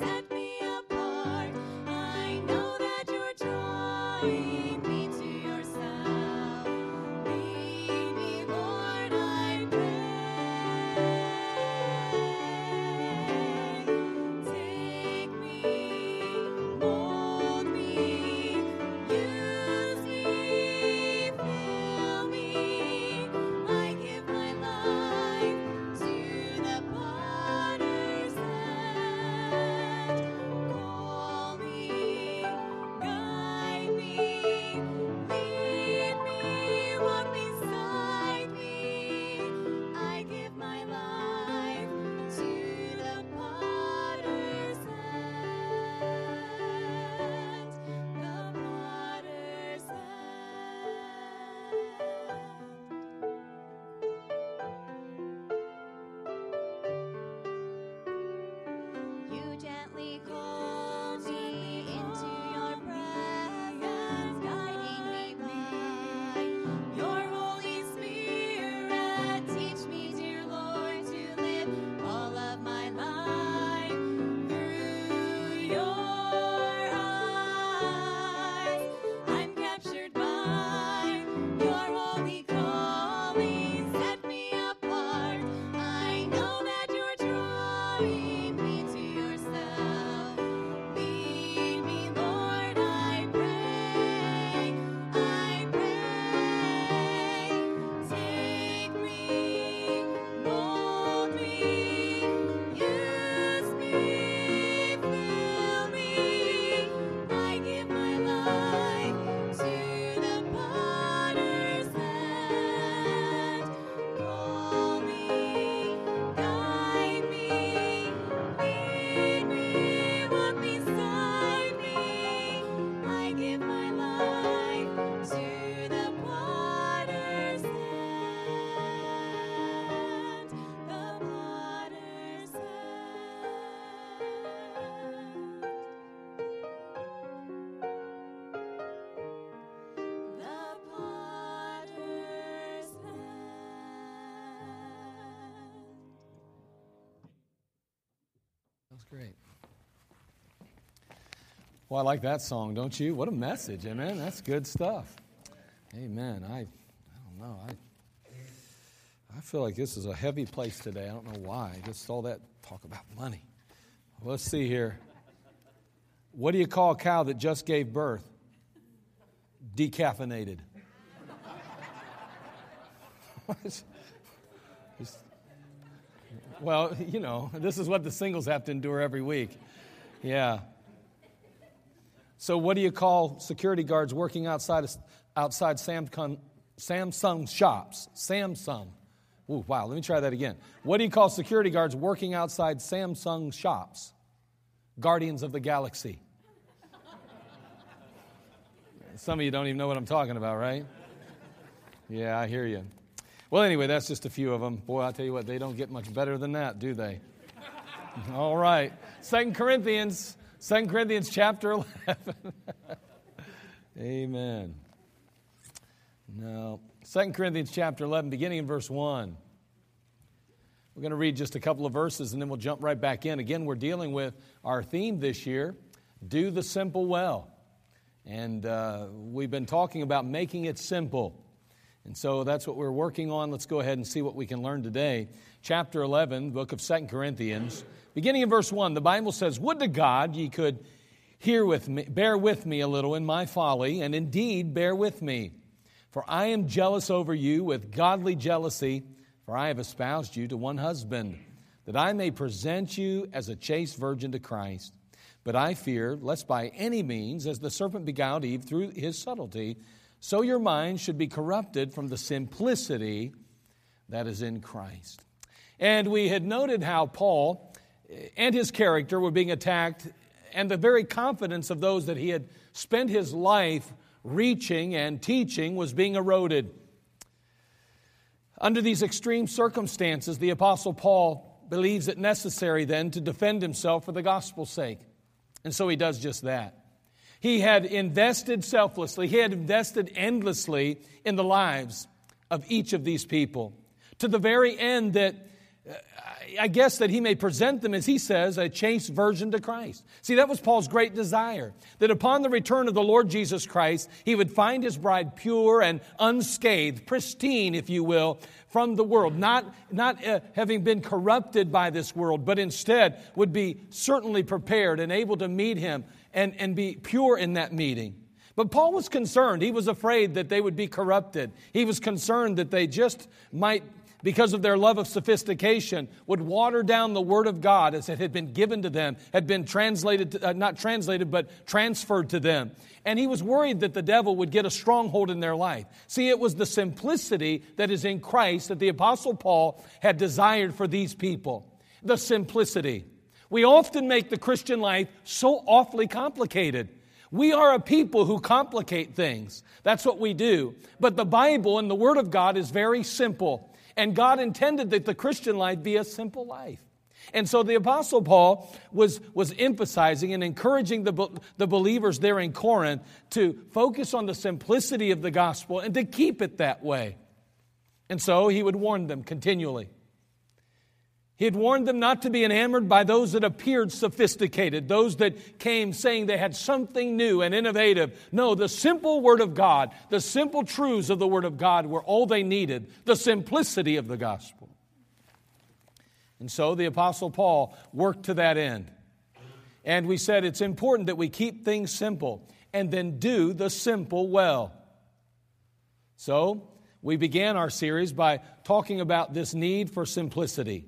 Set me apart. I know that you're trying. Well, I like that song, don't you? What a message, eh, amen. That's good stuff. Amen. I, I don't know. I, I feel like this is a heavy place today. I don't know why. Just all that talk about money. Let's see here. What do you call a cow that just gave birth? Decaffeinated. Well, you know, this is what the singles have to endure every week. Yeah. So, what do you call security guards working outside outside Samsung, Samsung shops? Samsung. Ooh, wow. Let me try that again. What do you call security guards working outside Samsung shops? Guardians of the Galaxy. Some of you don't even know what I'm talking about, right? Yeah, I hear you. Well, anyway, that's just a few of them. Boy, I'll tell you what, they don't get much better than that, do they? All right. Second Corinthians, Second Corinthians chapter 11. Amen. No. Second Corinthians chapter 11, beginning in verse 1. We're going to read just a couple of verses and then we'll jump right back in. Again, we're dealing with our theme this year do the simple well. And uh, we've been talking about making it simple. And so that's what we're working on. Let's go ahead and see what we can learn today. Chapter 11, book of Second Corinthians, beginning in verse 1, the Bible says, Would to God ye could hear with me, bear with me a little in my folly, and indeed bear with me. For I am jealous over you with godly jealousy, for I have espoused you to one husband, that I may present you as a chaste virgin to Christ. But I fear, lest by any means, as the serpent beguiled Eve through his subtlety, so your mind should be corrupted from the simplicity that is in Christ. And we had noted how Paul and his character were being attacked, and the very confidence of those that he had spent his life reaching and teaching was being eroded. Under these extreme circumstances, the Apostle Paul believes it necessary then to defend himself for the gospel's sake. And so he does just that. He had invested selflessly, he had invested endlessly in the lives of each of these people to the very end that I guess that he may present them, as he says, a chaste virgin to Christ. See, that was Paul's great desire, that upon the return of the Lord Jesus Christ, he would find his bride pure and unscathed, pristine, if you will, from the world, not, not uh, having been corrupted by this world, but instead would be certainly prepared and able to meet him and, and be pure in that meeting. But Paul was concerned. He was afraid that they would be corrupted. He was concerned that they just might because of their love of sophistication, would water down the Word of God as it had been given to them, had been translated, to, uh, not translated, but transferred to them. And he was worried that the devil would get a stronghold in their life. See, it was the simplicity that is in Christ that the Apostle Paul had desired for these people. The simplicity. We often make the Christian life so awfully complicated. We are a people who complicate things. That's what we do. But the Bible and the Word of God is very simple. And God intended that the Christian life be a simple life. And so the Apostle Paul was, was emphasizing and encouraging the, the believers there in Corinth to focus on the simplicity of the gospel and to keep it that way. And so he would warn them continually. He had warned them not to be enamored by those that appeared sophisticated, those that came saying they had something new and innovative. No, the simple Word of God, the simple truths of the Word of God were all they needed, the simplicity of the gospel. And so the Apostle Paul worked to that end. And we said it's important that we keep things simple and then do the simple well. So we began our series by talking about this need for simplicity.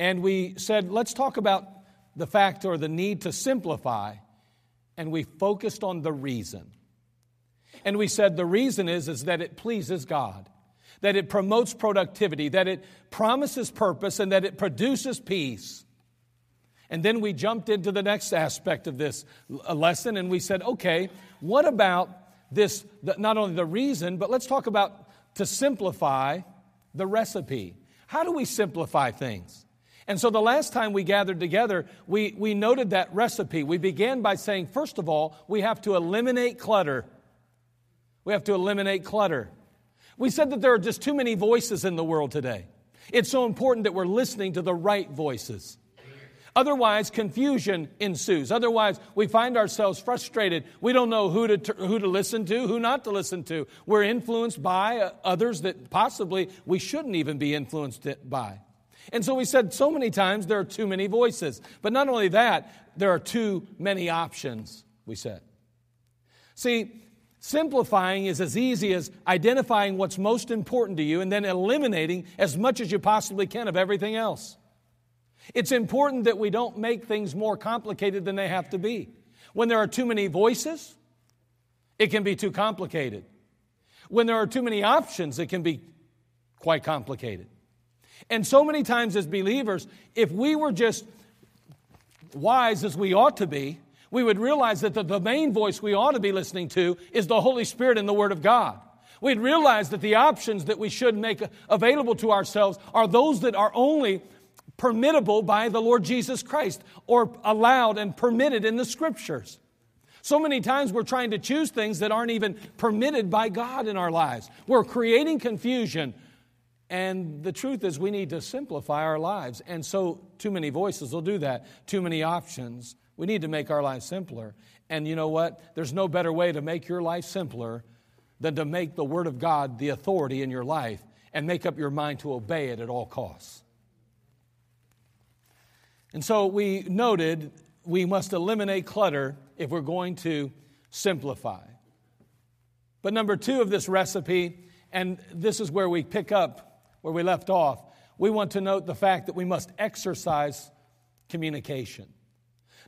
And we said, let's talk about the fact or the need to simplify. And we focused on the reason. And we said the reason is, is that it pleases God, that it promotes productivity, that it promises purpose, and that it produces peace. And then we jumped into the next aspect of this lesson and we said, okay, what about this, not only the reason, but let's talk about to simplify the recipe. How do we simplify things? And so the last time we gathered together, we, we noted that recipe. We began by saying, first of all, we have to eliminate clutter. We have to eliminate clutter. We said that there are just too many voices in the world today. It's so important that we're listening to the right voices. Otherwise, confusion ensues. Otherwise, we find ourselves frustrated. We don't know who to, who to listen to, who not to listen to. We're influenced by uh, others that possibly we shouldn't even be influenced by. And so we said so many times there are too many voices. But not only that, there are too many options, we said. See, simplifying is as easy as identifying what's most important to you and then eliminating as much as you possibly can of everything else. It's important that we don't make things more complicated than they have to be. When there are too many voices, it can be too complicated. When there are too many options, it can be quite complicated. And so many times as believers, if we were just wise as we ought to be, we would realize that the, the main voice we ought to be listening to is the Holy Spirit and the Word of God. We'd realize that the options that we should make available to ourselves are those that are only permittable by the Lord Jesus Christ or allowed and permitted in the Scriptures. So many times we're trying to choose things that aren't even permitted by God in our lives. We're creating confusion and the truth is, we need to simplify our lives. And so, too many voices will do that, too many options. We need to make our lives simpler. And you know what? There's no better way to make your life simpler than to make the Word of God the authority in your life and make up your mind to obey it at all costs. And so, we noted we must eliminate clutter if we're going to simplify. But number two of this recipe, and this is where we pick up where we left off, we want to note the fact that we must exercise communication.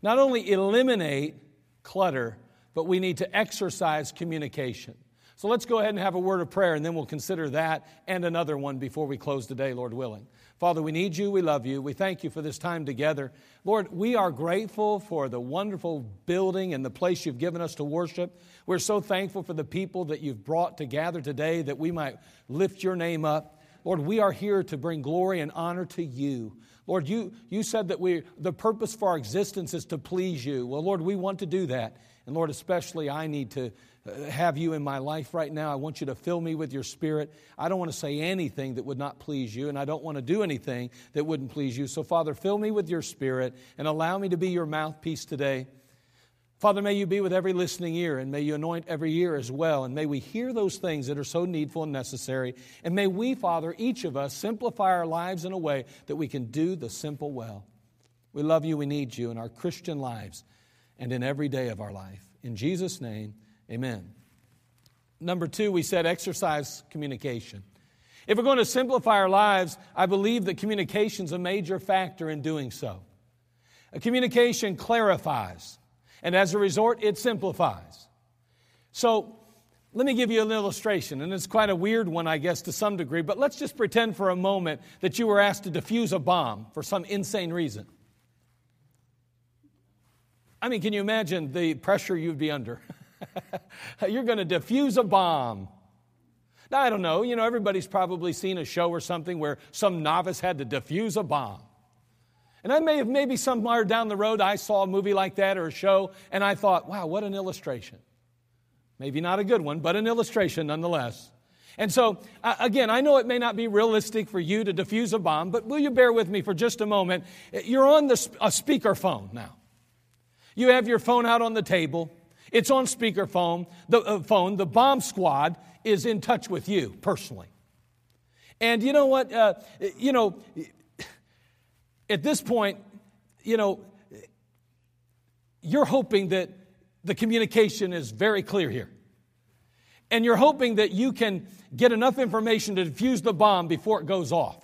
Not only eliminate clutter, but we need to exercise communication. So let's go ahead and have a word of prayer, and then we'll consider that and another one before we close today, Lord willing. Father, we need you. We love you. We thank you for this time together. Lord, we are grateful for the wonderful building and the place you've given us to worship. We're so thankful for the people that you've brought to gather today that we might lift your name up. Lord, we are here to bring glory and honor to you. Lord, you, you said that we, the purpose for our existence is to please you. Well, Lord, we want to do that. And Lord, especially I need to uh, have you in my life right now. I want you to fill me with your spirit. I don't want to say anything that would not please you, and I don't want to do anything that wouldn't please you. So, Father, fill me with your spirit and allow me to be your mouthpiece today. Father, may you be with every listening ear, and may you anoint every ear as well, and may we hear those things that are so needful and necessary. And may we, Father, each of us, simplify our lives in a way that we can do the simple well. We love you, we need you in our Christian lives and in every day of our life. In Jesus' name, amen. Number two, we said exercise communication. If we're going to simplify our lives, I believe that communication is a major factor in doing so. A communication clarifies. And as a result, it simplifies. So let me give you an illustration, and it's quite a weird one, I guess, to some degree, but let's just pretend for a moment that you were asked to defuse a bomb for some insane reason. I mean, can you imagine the pressure you'd be under? You're going to defuse a bomb. Now, I don't know, you know, everybody's probably seen a show or something where some novice had to defuse a bomb. And I may have, maybe somewhere down the road, I saw a movie like that or a show, and I thought, wow, what an illustration. Maybe not a good one, but an illustration nonetheless. And so, again, I know it may not be realistic for you to defuse a bomb, but will you bear with me for just a moment? You're on the, a speakerphone now. You have your phone out on the table. It's on speakerphone. The uh, phone. The bomb squad is in touch with you personally. And you know what? Uh, you know, at this point, you know, you're hoping that the communication is very clear here. And you're hoping that you can get enough information to defuse the bomb before it goes off.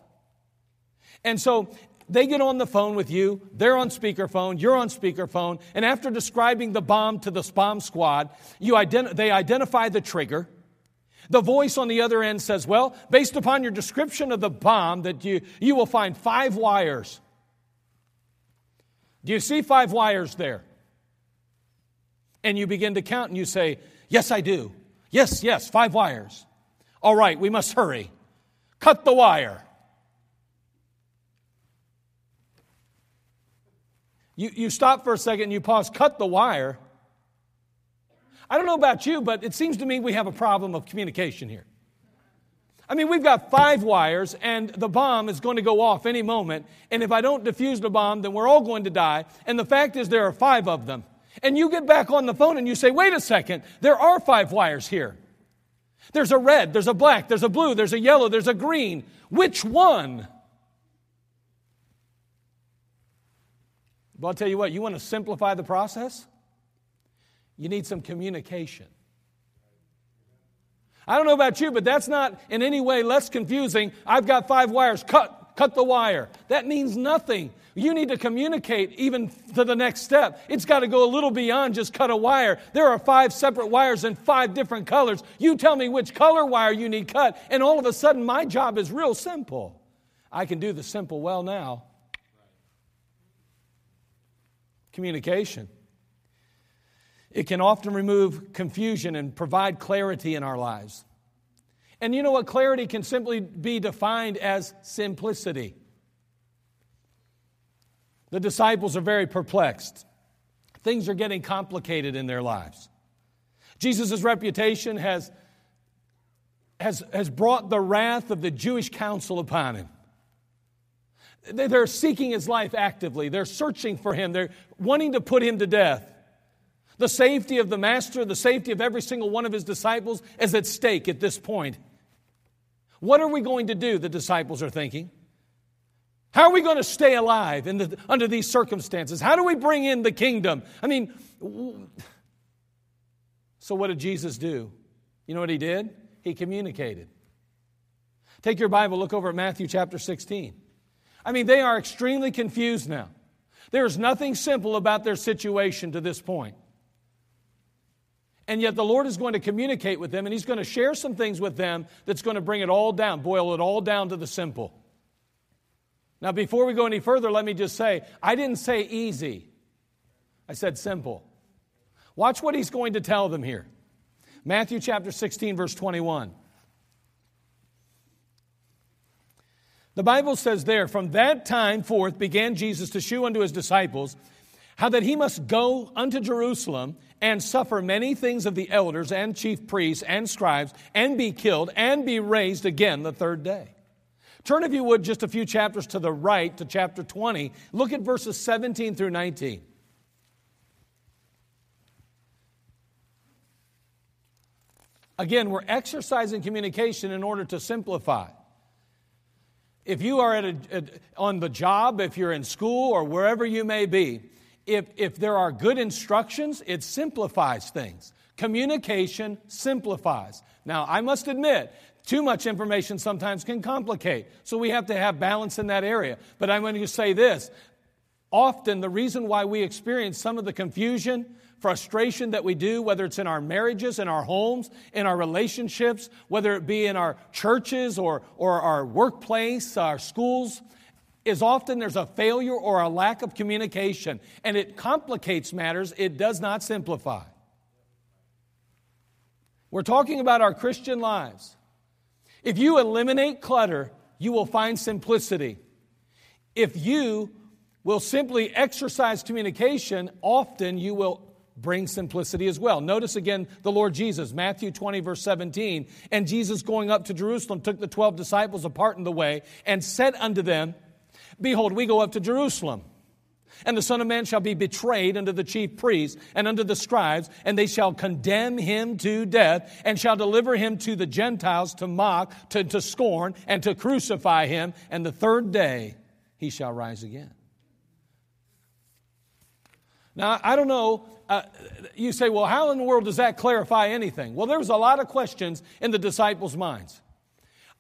And so they get on the phone with you, they're on speakerphone, you're on speakerphone, and after describing the bomb to the bomb squad, you ident- they identify the trigger. The voice on the other end says, Well, based upon your description of the bomb, that you, you will find five wires do you see five wires there? And you begin to count and you say, Yes, I do. Yes, yes, five wires. All right, we must hurry. Cut the wire. You, you stop for a second and you pause, cut the wire. I don't know about you, but it seems to me we have a problem of communication here. I mean, we've got five wires, and the bomb is going to go off any moment. And if I don't defuse the bomb, then we're all going to die. And the fact is, there are five of them. And you get back on the phone and you say, wait a second, there are five wires here. There's a red, there's a black, there's a blue, there's a yellow, there's a green. Which one? But I'll tell you what, you want to simplify the process? You need some communication. I don't know about you, but that's not in any way less confusing. I've got five wires, cut, cut the wire. That means nothing. You need to communicate even to the next step. It's got to go a little beyond just cut a wire. There are five separate wires in five different colors. You tell me which color wire you need cut, and all of a sudden my job is real simple. I can do the simple well now. Communication. It can often remove confusion and provide clarity in our lives. And you know what? Clarity can simply be defined as simplicity. The disciples are very perplexed. Things are getting complicated in their lives. Jesus' reputation has, has, has brought the wrath of the Jewish council upon him. They're seeking his life actively. They're searching for him. They're wanting to put him to death. The safety of the master, the safety of every single one of his disciples is at stake at this point. What are we going to do? The disciples are thinking. How are we going to stay alive the, under these circumstances? How do we bring in the kingdom? I mean, so what did Jesus do? You know what he did? He communicated. Take your Bible, look over at Matthew chapter 16. I mean, they are extremely confused now. There is nothing simple about their situation to this point. And yet the Lord is going to communicate with them and He's going to share some things with them that's going to bring it all down, boil it all down to the simple. Now, before we go any further, let me just say I didn't say easy, I said simple. Watch what He's going to tell them here. Matthew chapter 16, verse 21. The Bible says there, from that time forth began Jesus to shew unto his disciples how that he must go unto Jerusalem and suffer many things of the elders and chief priests and scribes and be killed and be raised again the third day. Turn, if you would, just a few chapters to the right to chapter 20. Look at verses 17 through 19. Again, we're exercising communication in order to simplify. If you are at a, at, on the job, if you're in school, or wherever you may be, if, if there are good instructions, it simplifies things. Communication simplifies. Now, I must admit, too much information sometimes can complicate. So we have to have balance in that area. But I'm going to say this often the reason why we experience some of the confusion, frustration that we do, whether it's in our marriages, in our homes, in our relationships, whether it be in our churches or, or our workplace, our schools, is often there's a failure or a lack of communication, and it complicates matters, it does not simplify. We're talking about our Christian lives. If you eliminate clutter, you will find simplicity. If you will simply exercise communication, often you will bring simplicity as well. Notice again the Lord Jesus, Matthew 20, verse 17. And Jesus going up to Jerusalem took the 12 disciples apart in the way and said unto them, Behold, we go up to Jerusalem. And the Son of Man shall be betrayed unto the chief priests and unto the scribes, and they shall condemn him to death, and shall deliver him to the Gentiles to mock, to, to scorn, and to crucify him. And the third day he shall rise again. Now, I don't know. Uh, you say, well, how in the world does that clarify anything? Well, there was a lot of questions in the disciples' minds.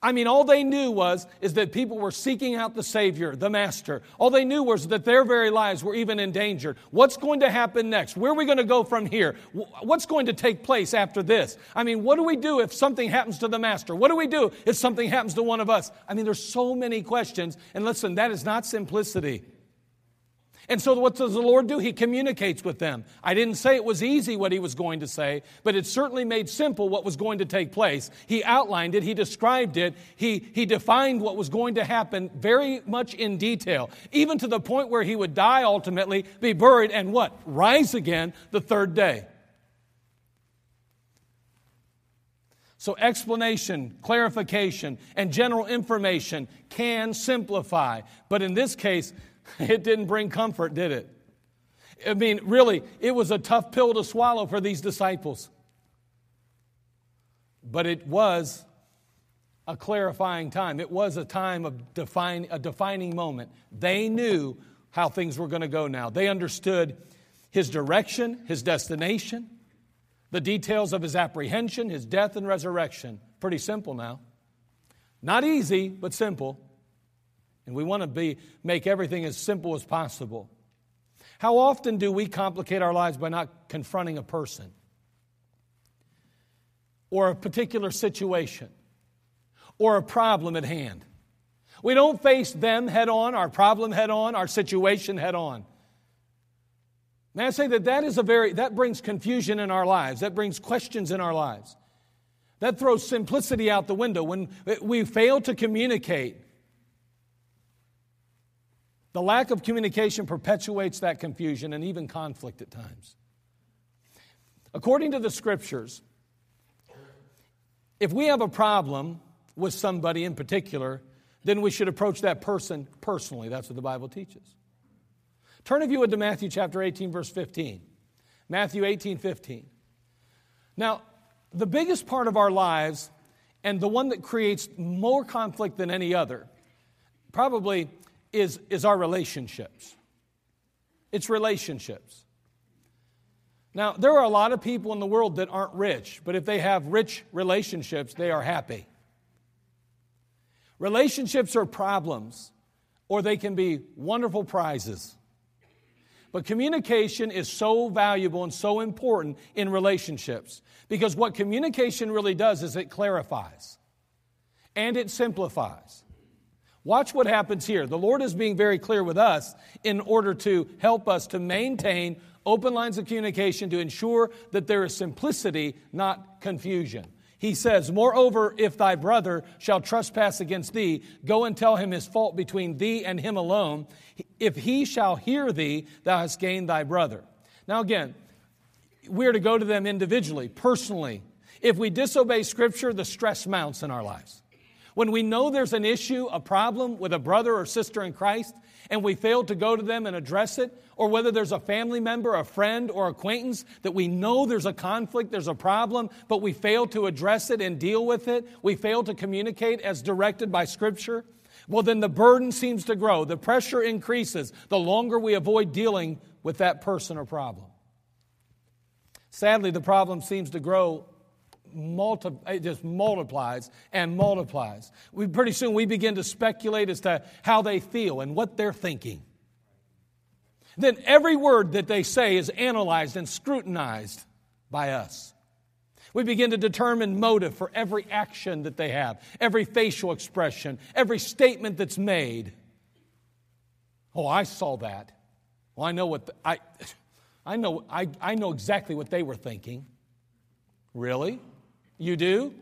I mean, all they knew was is that people were seeking out the Savior, the Master. All they knew was that their very lives were even endangered. What's going to happen next? Where are we going to go from here? What's going to take place after this? I mean, what do we do if something happens to the Master? What do we do if something happens to one of us? I mean, there's so many questions. And listen, that is not simplicity. And so, what does the Lord do? He communicates with them. I didn't say it was easy what he was going to say, but it certainly made simple what was going to take place. He outlined it, he described it, he, he defined what was going to happen very much in detail, even to the point where he would die ultimately, be buried, and what? Rise again the third day. So, explanation, clarification, and general information can simplify. But in this case, It didn't bring comfort, did it? I mean, really, it was a tough pill to swallow for these disciples. But it was a clarifying time. It was a time of define, a defining moment. They knew how things were going to go now. They understood his direction, his destination, the details of his apprehension, his death, and resurrection. Pretty simple now. Not easy, but simple. And we want to be, make everything as simple as possible. How often do we complicate our lives by not confronting a person or a particular situation or a problem at hand? We don't face them head on, our problem head on, our situation head on. May I say that that is a very that brings confusion in our lives. That brings questions in our lives. That throws simplicity out the window when we fail to communicate the lack of communication perpetuates that confusion and even conflict at times. According to the scriptures, if we have a problem with somebody in particular, then we should approach that person personally. That's what the Bible teaches. Turn, if you would, to Matthew chapter 18, verse 15. Matthew 18, 15. Now, the biggest part of our lives, and the one that creates more conflict than any other, probably is, is our relationships. It's relationships. Now, there are a lot of people in the world that aren't rich, but if they have rich relationships, they are happy. Relationships are problems, or they can be wonderful prizes. But communication is so valuable and so important in relationships because what communication really does is it clarifies and it simplifies. Watch what happens here. The Lord is being very clear with us in order to help us to maintain open lines of communication to ensure that there is simplicity, not confusion. He says, Moreover, if thy brother shall trespass against thee, go and tell him his fault between thee and him alone. If he shall hear thee, thou hast gained thy brother. Now, again, we're to go to them individually, personally. If we disobey Scripture, the stress mounts in our lives. When we know there's an issue, a problem with a brother or sister in Christ, and we fail to go to them and address it, or whether there's a family member, a friend, or acquaintance that we know there's a conflict, there's a problem, but we fail to address it and deal with it, we fail to communicate as directed by Scripture, well, then the burden seems to grow. The pressure increases the longer we avoid dealing with that person or problem. Sadly, the problem seems to grow multi, it just multiplies and multiplies. We, pretty soon we begin to speculate as to how they feel and what they're thinking. Then every word that they say is analyzed and scrutinized by us. We begin to determine motive for every action that they have, every facial expression, every statement that's made. Oh, I saw that. Well, I know what the, I, I know. I, I know exactly what they were thinking. Really? You do?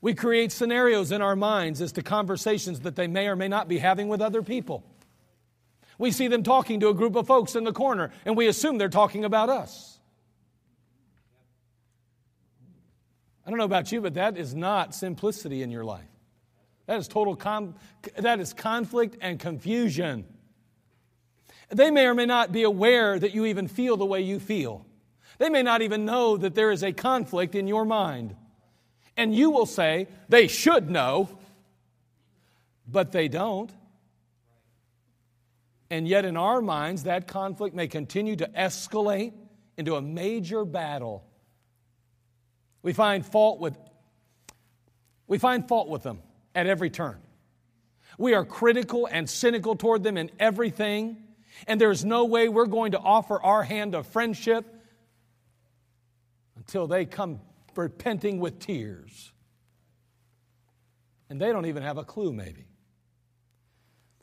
We create scenarios in our minds as to conversations that they may or may not be having with other people. We see them talking to a group of folks in the corner, and we assume they're talking about us. I don't know about you, but that is not simplicity in your life. That is total com- that is conflict and confusion. They may or may not be aware that you even feel the way you feel. They may not even know that there is a conflict in your mind. And you will say, they should know, but they don't. And yet, in our minds, that conflict may continue to escalate into a major battle. We find fault with, we find fault with them at every turn. We are critical and cynical toward them in everything, and there's no way we're going to offer our hand of friendship until they come repenting with tears. And they don't even have a clue, maybe.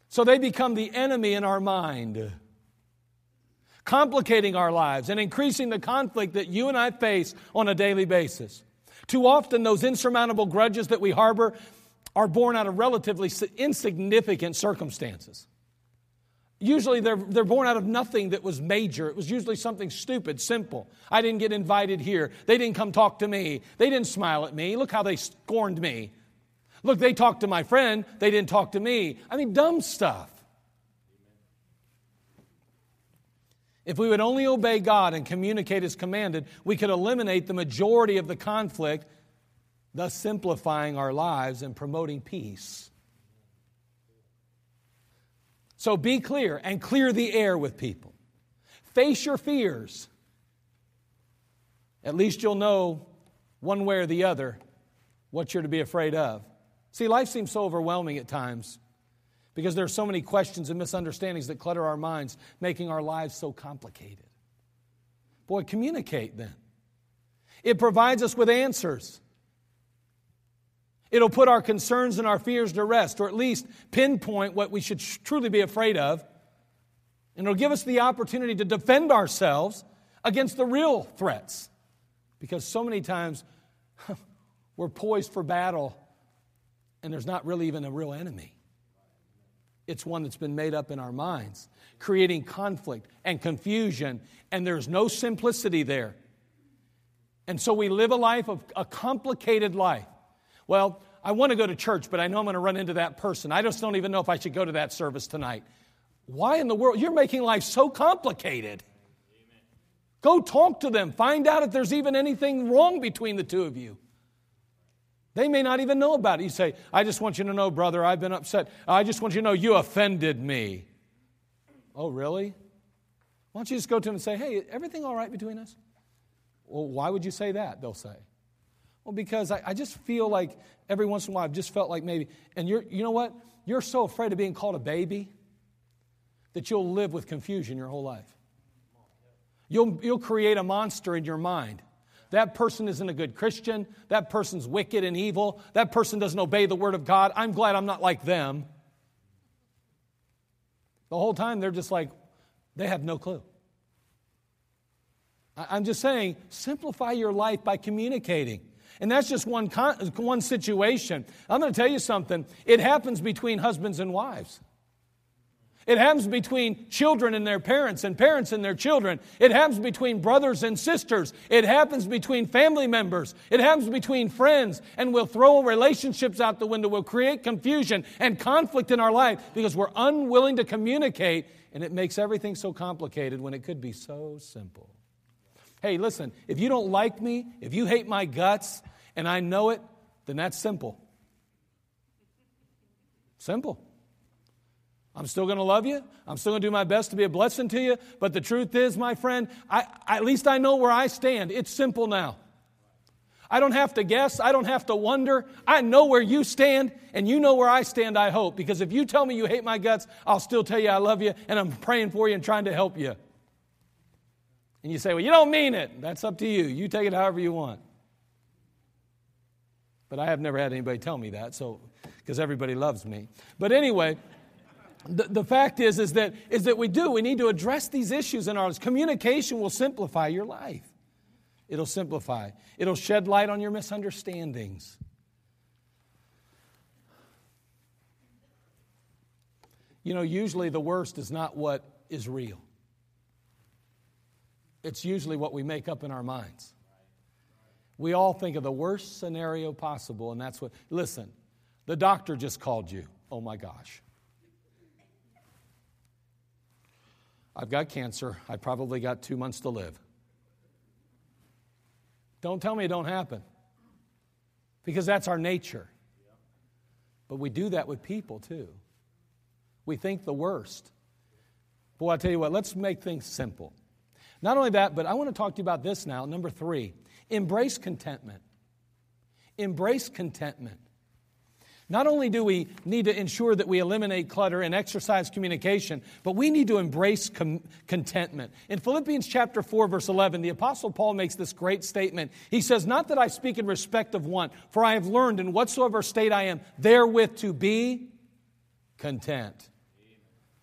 So they become the enemy in our mind, complicating our lives and increasing the conflict that you and I face on a daily basis. Too often, those insurmountable grudges that we harbor are born out of relatively insignificant circumstances. Usually they're, they're born out of nothing that was major. It was usually something stupid, simple. I didn't get invited here. They didn't come talk to me. They didn't smile at me. Look how they scorned me. Look, they talked to my friend. They didn't talk to me. I mean, dumb stuff. If we would only obey God and communicate as commanded, we could eliminate the majority of the conflict, thus simplifying our lives and promoting peace. So be clear and clear the air with people. Face your fears. At least you'll know one way or the other what you're to be afraid of. See, life seems so overwhelming at times because there are so many questions and misunderstandings that clutter our minds, making our lives so complicated. Boy, communicate then. It provides us with answers. It'll put our concerns and our fears to rest, or at least pinpoint what we should truly be afraid of. And it'll give us the opportunity to defend ourselves against the real threats. Because so many times we're poised for battle, and there's not really even a real enemy. It's one that's been made up in our minds, creating conflict and confusion, and there's no simplicity there. And so we live a life of a complicated life well, I want to go to church, but I know I'm going to run into that person. I just don't even know if I should go to that service tonight. Why in the world? You're making life so complicated. Amen. Go talk to them. Find out if there's even anything wrong between the two of you. They may not even know about it. You say, I just want you to know, brother, I've been upset. I just want you to know you offended me. Oh, really? Why don't you just go to them and say, hey, everything all right between us? Well, why would you say that? They'll say. Well, because I, I, just feel like every once in a while I've just felt like maybe, and you're, you know what? You're so afraid of being called a baby that you'll live with confusion your whole life. You'll, you'll create a monster in your mind. That person isn't a good Christian. That person's wicked and evil. That person doesn't obey the word of God. I'm glad I'm not like them. The whole time they're just like, they have no clue. I'm just saying, simplify your life by communicating. And that's just one, con- one situation. I'm going to tell you something. It happens between husbands and wives. It happens between children and their parents and parents and their children. It happens between brothers and sisters. It happens between family members. It happens between friends. And we'll throw relationships out the window. We'll create confusion and conflict in our life because we're unwilling to communicate. And it makes everything so complicated when it could be so simple. Hey, listen, if you don't like me, if you hate my guts, and I know it, then that's simple. Simple. I'm still going to love you. I'm still going to do my best to be a blessing to you. But the truth is, my friend, I, at least I know where I stand. It's simple now. I don't have to guess. I don't have to wonder. I know where you stand, and you know where I stand, I hope. Because if you tell me you hate my guts, I'll still tell you I love you, and I'm praying for you and trying to help you. And you say, well, you don't mean it. That's up to you. You take it however you want. But I have never had anybody tell me that, so because everybody loves me. But anyway, the, the fact is, is that, is that we do. We need to address these issues in our lives. Communication will simplify your life. It'll simplify. It'll shed light on your misunderstandings. You know, usually the worst is not what is real. It's usually what we make up in our minds. We all think of the worst scenario possible, and that's what, listen, the doctor just called you. Oh my gosh. I've got cancer. I probably got two months to live. Don't tell me it don't happen. Because that's our nature. But we do that with people too. We think the worst. Boy, I tell you what, let's make things simple. Not only that, but I want to talk to you about this now. Number three, embrace contentment. Embrace contentment. Not only do we need to ensure that we eliminate clutter and exercise communication, but we need to embrace com- contentment. In Philippians chapter 4 verse 11, the apostle Paul makes this great statement. He says, "Not that I speak in respect of want, for I have learned in whatsoever state I am therewith to be content."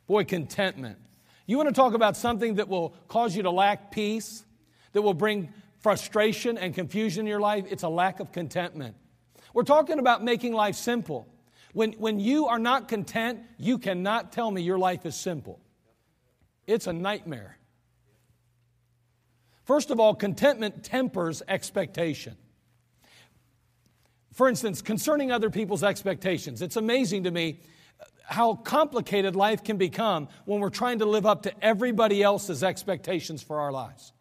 Boy, contentment. You want to talk about something that will cause you to lack peace, that will bring frustration and confusion in your life? It's a lack of contentment. We're talking about making life simple. When, when you are not content, you cannot tell me your life is simple. It's a nightmare. First of all, contentment tempers expectation. For instance, concerning other people's expectations, it's amazing to me how complicated life can become when we're trying to live up to everybody else's expectations for our lives.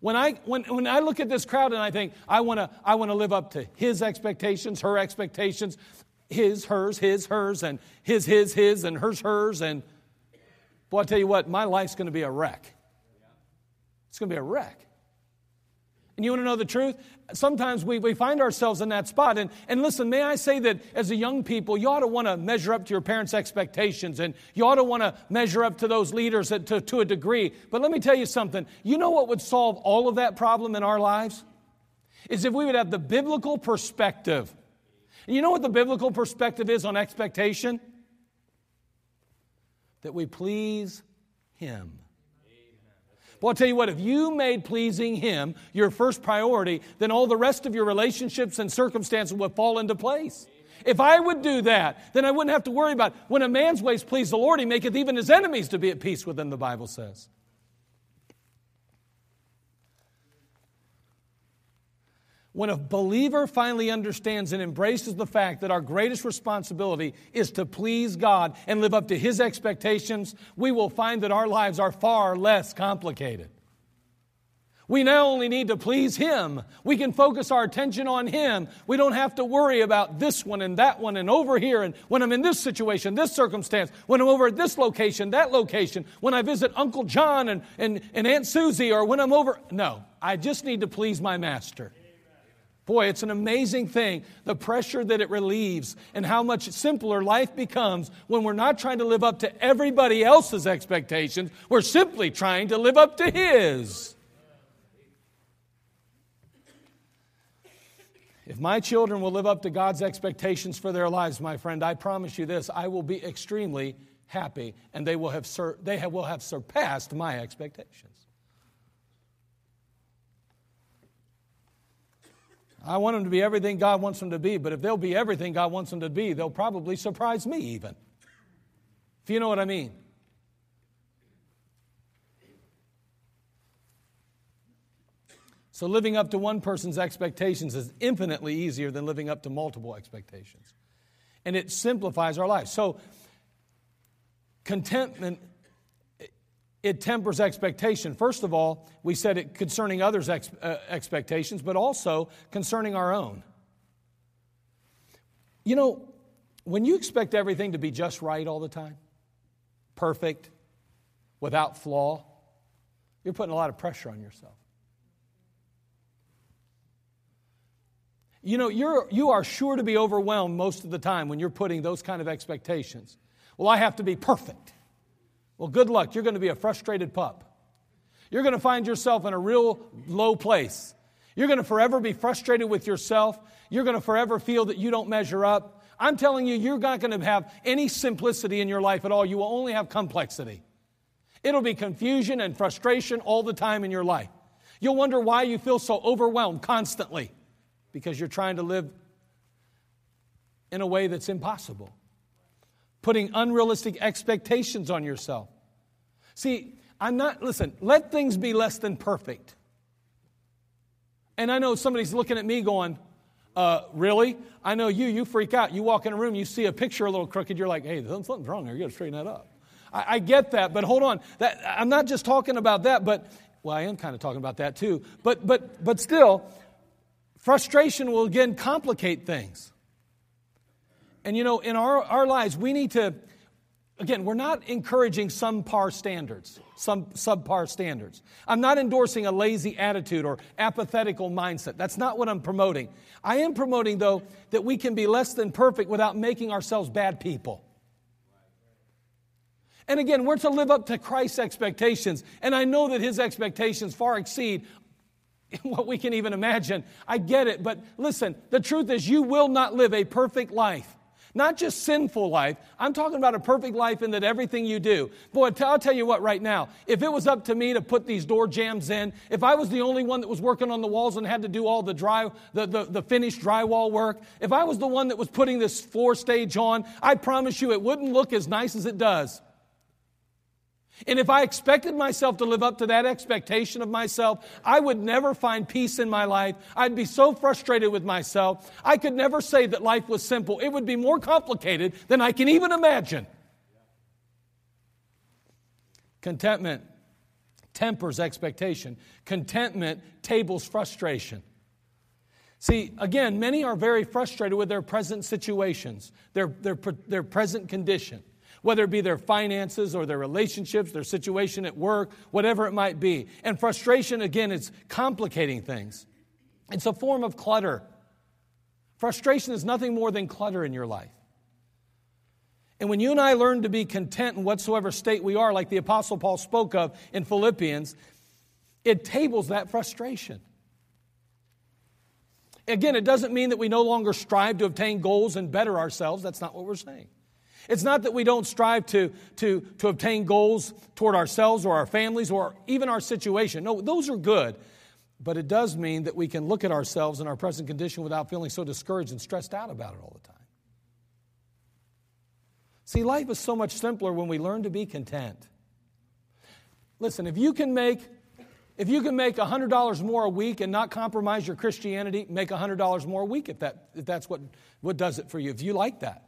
When I, when, when I look at this crowd and I think, I want to I wanna live up to his expectations, her expectations, his, hers, his, hers, and his, his, his, and hers, hers, and boy, I tell you what, my life's going to be a wreck. It's going to be a wreck. And you want to know the truth? Sometimes we, we find ourselves in that spot. And, and listen, may I say that as a young people, you ought to want to measure up to your parents' expectations and you ought to want to measure up to those leaders to, to, to a degree. But let me tell you something. You know what would solve all of that problem in our lives? Is if we would have the biblical perspective. And you know what the biblical perspective is on expectation? That we please Him. Well, I'll tell you what, if you made pleasing Him your first priority, then all the rest of your relationships and circumstances would fall into place. If I would do that, then I wouldn't have to worry about when a man's ways please the Lord, he maketh even his enemies to be at peace with him, the Bible says. When a believer finally understands and embraces the fact that our greatest responsibility is to please God and live up to His expectations, we will find that our lives are far less complicated. We now only need to please Him. We can focus our attention on Him. We don't have to worry about this one and that one and over here. And when I'm in this situation, this circumstance, when I'm over at this location, that location, when I visit Uncle John and, and, and Aunt Susie, or when I'm over. No, I just need to please my Master. Boy, it's an amazing thing, the pressure that it relieves, and how much simpler life becomes when we're not trying to live up to everybody else's expectations. We're simply trying to live up to His. If my children will live up to God's expectations for their lives, my friend, I promise you this I will be extremely happy, and they will have, sur- they have, will have surpassed my expectations. I want them to be everything God wants them to be, but if they'll be everything God wants them to be, they'll probably surprise me even. If you know what I mean. So, living up to one person's expectations is infinitely easier than living up to multiple expectations. And it simplifies our life. So, contentment, it tempers expectation. First of all, we said it concerning others' ex- uh, expectations, but also concerning our own. You know, when you expect everything to be just right all the time, perfect, without flaw, you're putting a lot of pressure on yourself. You know, you're, you are sure to be overwhelmed most of the time when you're putting those kind of expectations. Well, I have to be perfect. Well, good luck. You're going to be a frustrated pup. You're going to find yourself in a real low place. You're going to forever be frustrated with yourself. You're going to forever feel that you don't measure up. I'm telling you, you're not going to have any simplicity in your life at all. You will only have complexity. It'll be confusion and frustration all the time in your life. You'll wonder why you feel so overwhelmed constantly because you're trying to live in a way that's impossible, putting unrealistic expectations on yourself. See, I'm not, listen, let things be less than perfect. And I know somebody's looking at me going, uh, really? I know you, you freak out. You walk in a room, you see a picture a little crooked, you're like, hey, something's wrong here. You got to straighten that up. I, I, get that, but hold on. That, I'm not just talking about that, but, well, I am kind of talking about that too. But, but, but still, Frustration will again complicate things. And you know, in our, our lives, we need to, again, we're not encouraging some par standards, some subpar standards. I'm not endorsing a lazy attitude or apathetical mindset. That's not what I'm promoting. I am promoting, though, that we can be less than perfect without making ourselves bad people. And again, we're to live up to Christ's expectations. And I know that his expectations far exceed what we can even imagine. I get it, but listen, the truth is you will not live a perfect life. Not just sinful life. I'm talking about a perfect life in that everything you do. Boy, I'll tell you what right now. If it was up to me to put these door jambs in, if I was the only one that was working on the walls and had to do all the dry, the, the, the finished drywall work, if I was the one that was putting this floor stage on, I promise you it wouldn't look as nice as it does. And if I expected myself to live up to that expectation of myself, I would never find peace in my life. I'd be so frustrated with myself. I could never say that life was simple. It would be more complicated than I can even imagine. Contentment tempers expectation, contentment tables frustration. See, again, many are very frustrated with their present situations, their, their, their present condition whether it be their finances or their relationships, their situation at work, whatever it might be. And frustration, again, is complicating things. It's a form of clutter. Frustration is nothing more than clutter in your life. And when you and I learn to be content in whatsoever state we are, like the Apostle Paul spoke of in Philippians, it tables that frustration. Again, it doesn't mean that we no longer strive to obtain goals and better ourselves. That's not what we're saying. It's not that we don't strive to, to, to obtain goals toward ourselves or our families or even our situation. No, those are good. But it does mean that we can look at ourselves and our present condition without feeling so discouraged and stressed out about it all the time. See, life is so much simpler when we learn to be content. Listen, if you can make if you can make $100 more a week and not compromise your Christianity, make $100 more a week if, that, if that's what, what does it for you, if you like that.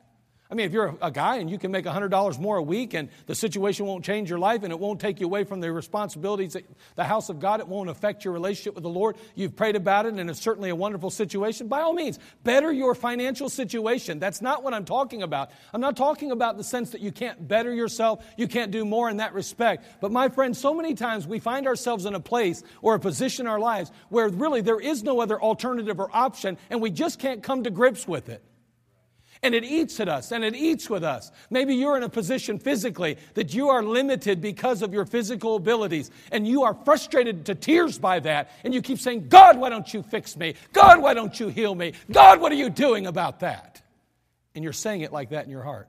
I mean, if you're a guy and you can make $100 more a week and the situation won't change your life and it won't take you away from the responsibilities at the house of God, it won't affect your relationship with the Lord, you've prayed about it and it's certainly a wonderful situation, by all means, better your financial situation. That's not what I'm talking about. I'm not talking about the sense that you can't better yourself, you can't do more in that respect. But my friend, so many times we find ourselves in a place or a position in our lives where really there is no other alternative or option and we just can't come to grips with it. And it eats at us and it eats with us. Maybe you're in a position physically that you are limited because of your physical abilities and you are frustrated to tears by that. And you keep saying, God, why don't you fix me? God, why don't you heal me? God, what are you doing about that? And you're saying it like that in your heart.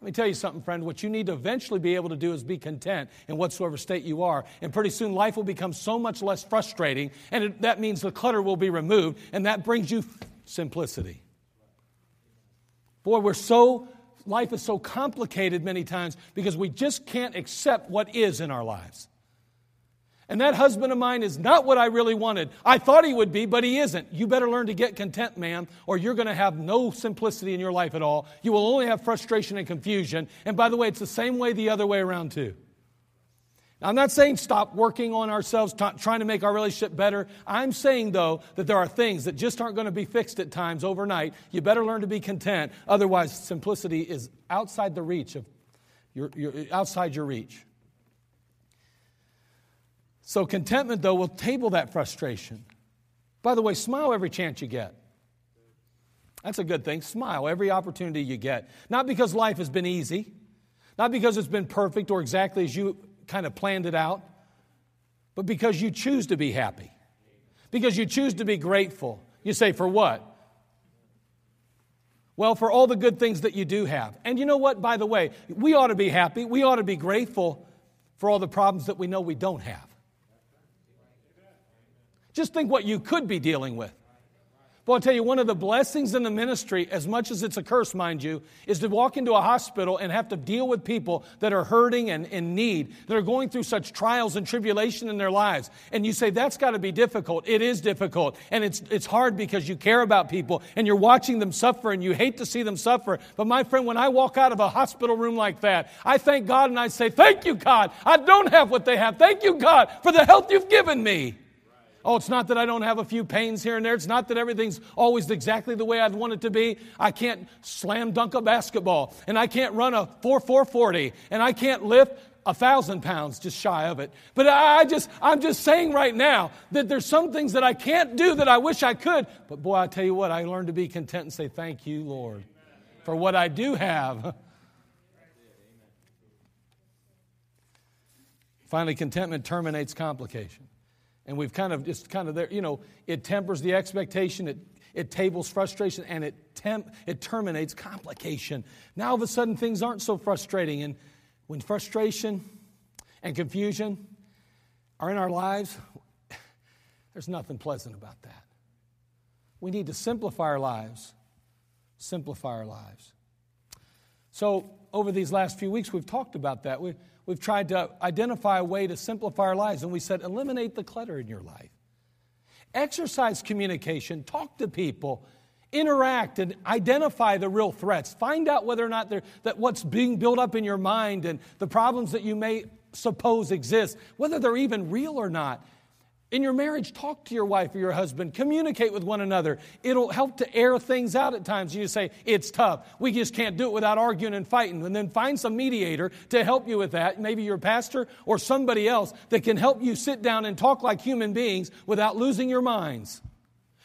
Let me tell you something, friend. What you need to eventually be able to do is be content in whatsoever state you are. And pretty soon life will become so much less frustrating, and it, that means the clutter will be removed, and that brings you simplicity. Boy, we're so, life is so complicated many times because we just can't accept what is in our lives. And that husband of mine is not what I really wanted. I thought he would be, but he isn't. You better learn to get content, man, or you're going to have no simplicity in your life at all. You will only have frustration and confusion. And by the way, it's the same way the other way around, too. Now, I'm not saying stop working on ourselves, t- trying to make our relationship better. I'm saying, though, that there are things that just aren't going to be fixed at times overnight. You better learn to be content. Otherwise, simplicity is outside the reach of your, your outside your reach. So, contentment, though, will table that frustration. By the way, smile every chance you get. That's a good thing. Smile every opportunity you get. Not because life has been easy, not because it's been perfect or exactly as you kind of planned it out, but because you choose to be happy, because you choose to be grateful. You say, for what? Well, for all the good things that you do have. And you know what, by the way, we ought to be happy, we ought to be grateful for all the problems that we know we don't have. Just think what you could be dealing with. Well, I'll tell you, one of the blessings in the ministry, as much as it's a curse, mind you, is to walk into a hospital and have to deal with people that are hurting and in need, that are going through such trials and tribulation in their lives. And you say, that's got to be difficult. It is difficult. And it's, it's hard because you care about people and you're watching them suffer and you hate to see them suffer. But my friend, when I walk out of a hospital room like that, I thank God and I say, Thank you, God. I don't have what they have. Thank you, God, for the health you've given me. Oh, it's not that I don't have a few pains here and there. It's not that everything's always exactly the way I'd want it to be. I can't slam dunk a basketball, and I can't run a 4 440, and I can't lift a thousand pounds just shy of it. But I just, I'm just saying right now that there's some things that I can't do that I wish I could. But boy, I tell you what, I learned to be content and say, Thank you, Lord, for what I do have. Finally, contentment terminates complication and we've kind of just kind of there, you know, it tempers the expectation, it, it tables frustration, and it, temp, it terminates complication. Now all of a sudden things aren't so frustrating. And when frustration and confusion are in our lives, there's nothing pleasant about that. We need to simplify our lives. Simplify our lives. So, over these last few weeks, we've talked about that. We, we've tried to identify a way to simplify our lives, and we said, eliminate the clutter in your life. Exercise communication, talk to people, interact and identify the real threats. Find out whether or not that what's being built up in your mind and the problems that you may suppose exist, whether they're even real or not. In your marriage, talk to your wife or your husband. Communicate with one another. It'll help to air things out at times. You say, it's tough. We just can't do it without arguing and fighting. And then find some mediator to help you with that. Maybe your pastor or somebody else that can help you sit down and talk like human beings without losing your minds.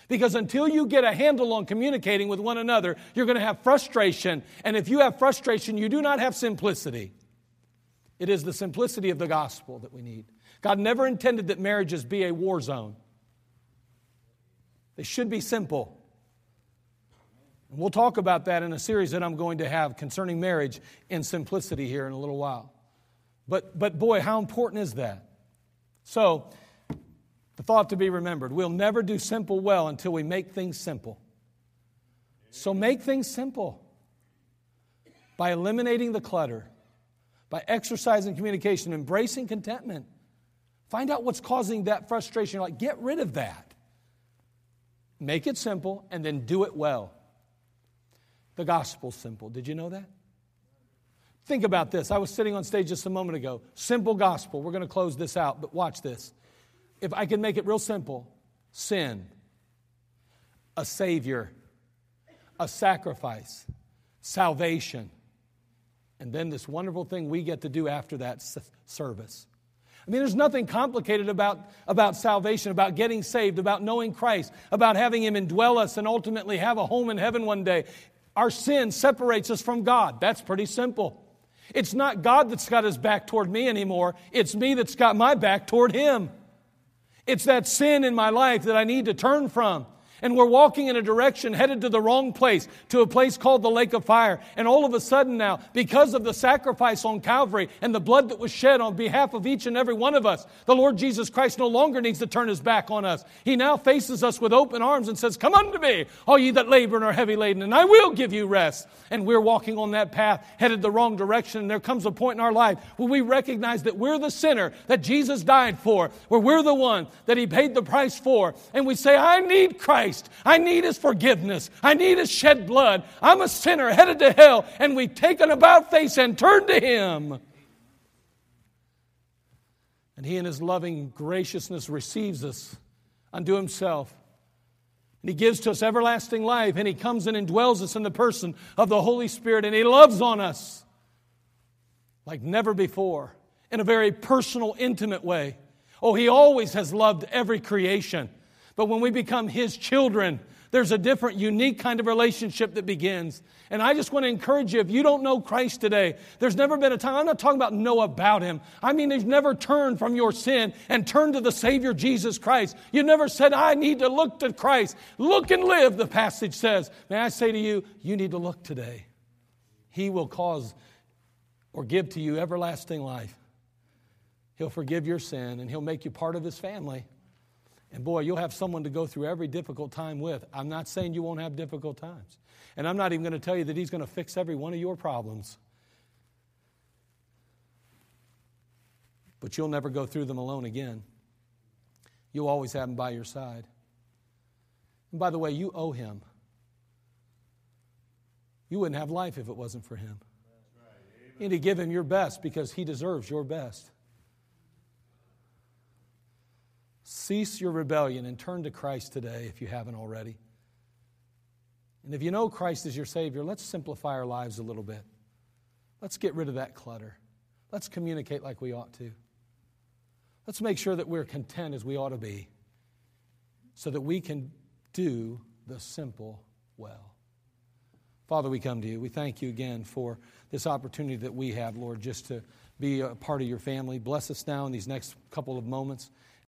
Because until you get a handle on communicating with one another, you're going to have frustration. And if you have frustration, you do not have simplicity. It is the simplicity of the gospel that we need. God never intended that marriages be a war zone. They should be simple. And we'll talk about that in a series that I'm going to have concerning marriage and simplicity here in a little while. But, but boy, how important is that? So, the thought to be remembered we'll never do simple well until we make things simple. So, make things simple by eliminating the clutter, by exercising communication, embracing contentment. Find out what's causing that frustration. Like, get rid of that. Make it simple and then do it well. The gospel's simple. Did you know that? Think about this. I was sitting on stage just a moment ago. Simple gospel. We're going to close this out, but watch this. If I can make it real simple sin, a Savior, a sacrifice, salvation, and then this wonderful thing we get to do after that service. I mean, there's nothing complicated about, about salvation, about getting saved, about knowing Christ, about having Him indwell us and ultimately have a home in heaven one day. Our sin separates us from God. That's pretty simple. It's not God that's got his back toward me anymore, it's me that's got my back toward Him. It's that sin in my life that I need to turn from. And we're walking in a direction headed to the wrong place, to a place called the lake of fire. And all of a sudden now, because of the sacrifice on Calvary and the blood that was shed on behalf of each and every one of us, the Lord Jesus Christ no longer needs to turn his back on us. He now faces us with open arms and says, Come unto me, all ye that labor and are heavy laden, and I will give you rest. And we're walking on that path, headed the wrong direction. And there comes a point in our life where we recognize that we're the sinner that Jesus died for, where we're the one that he paid the price for. And we say, I need Christ. I need his forgiveness. I need his shed blood. I'm a sinner headed to hell. And we take an about face and turn to him. And he, in his loving graciousness, receives us unto himself. And he gives to us everlasting life, and he comes and indwells us in the person of the Holy Spirit, and he loves on us like never before in a very personal, intimate way. Oh, he always has loved every creation. But when we become his children, there's a different, unique kind of relationship that begins. And I just want to encourage you if you don't know Christ today, there's never been a time, I'm not talking about know about him. I mean, you've never turned from your sin and turned to the Savior Jesus Christ. You never said, I need to look to Christ. Look and live, the passage says. May I say to you, you need to look today. He will cause or give to you everlasting life. He'll forgive your sin and he'll make you part of his family. And boy, you'll have someone to go through every difficult time with. I'm not saying you won't have difficult times. And I'm not even going to tell you that he's going to fix every one of your problems. But you'll never go through them alone again. You'll always have him by your side. And by the way, you owe him. You wouldn't have life if it wasn't for him. You need to give him your best because he deserves your best. Cease your rebellion and turn to Christ today if you haven't already. And if you know Christ is your Savior, let's simplify our lives a little bit. Let's get rid of that clutter. Let's communicate like we ought to. Let's make sure that we're content as we ought to be so that we can do the simple well. Father, we come to you. We thank you again for this opportunity that we have, Lord, just to be a part of your family. Bless us now in these next couple of moments.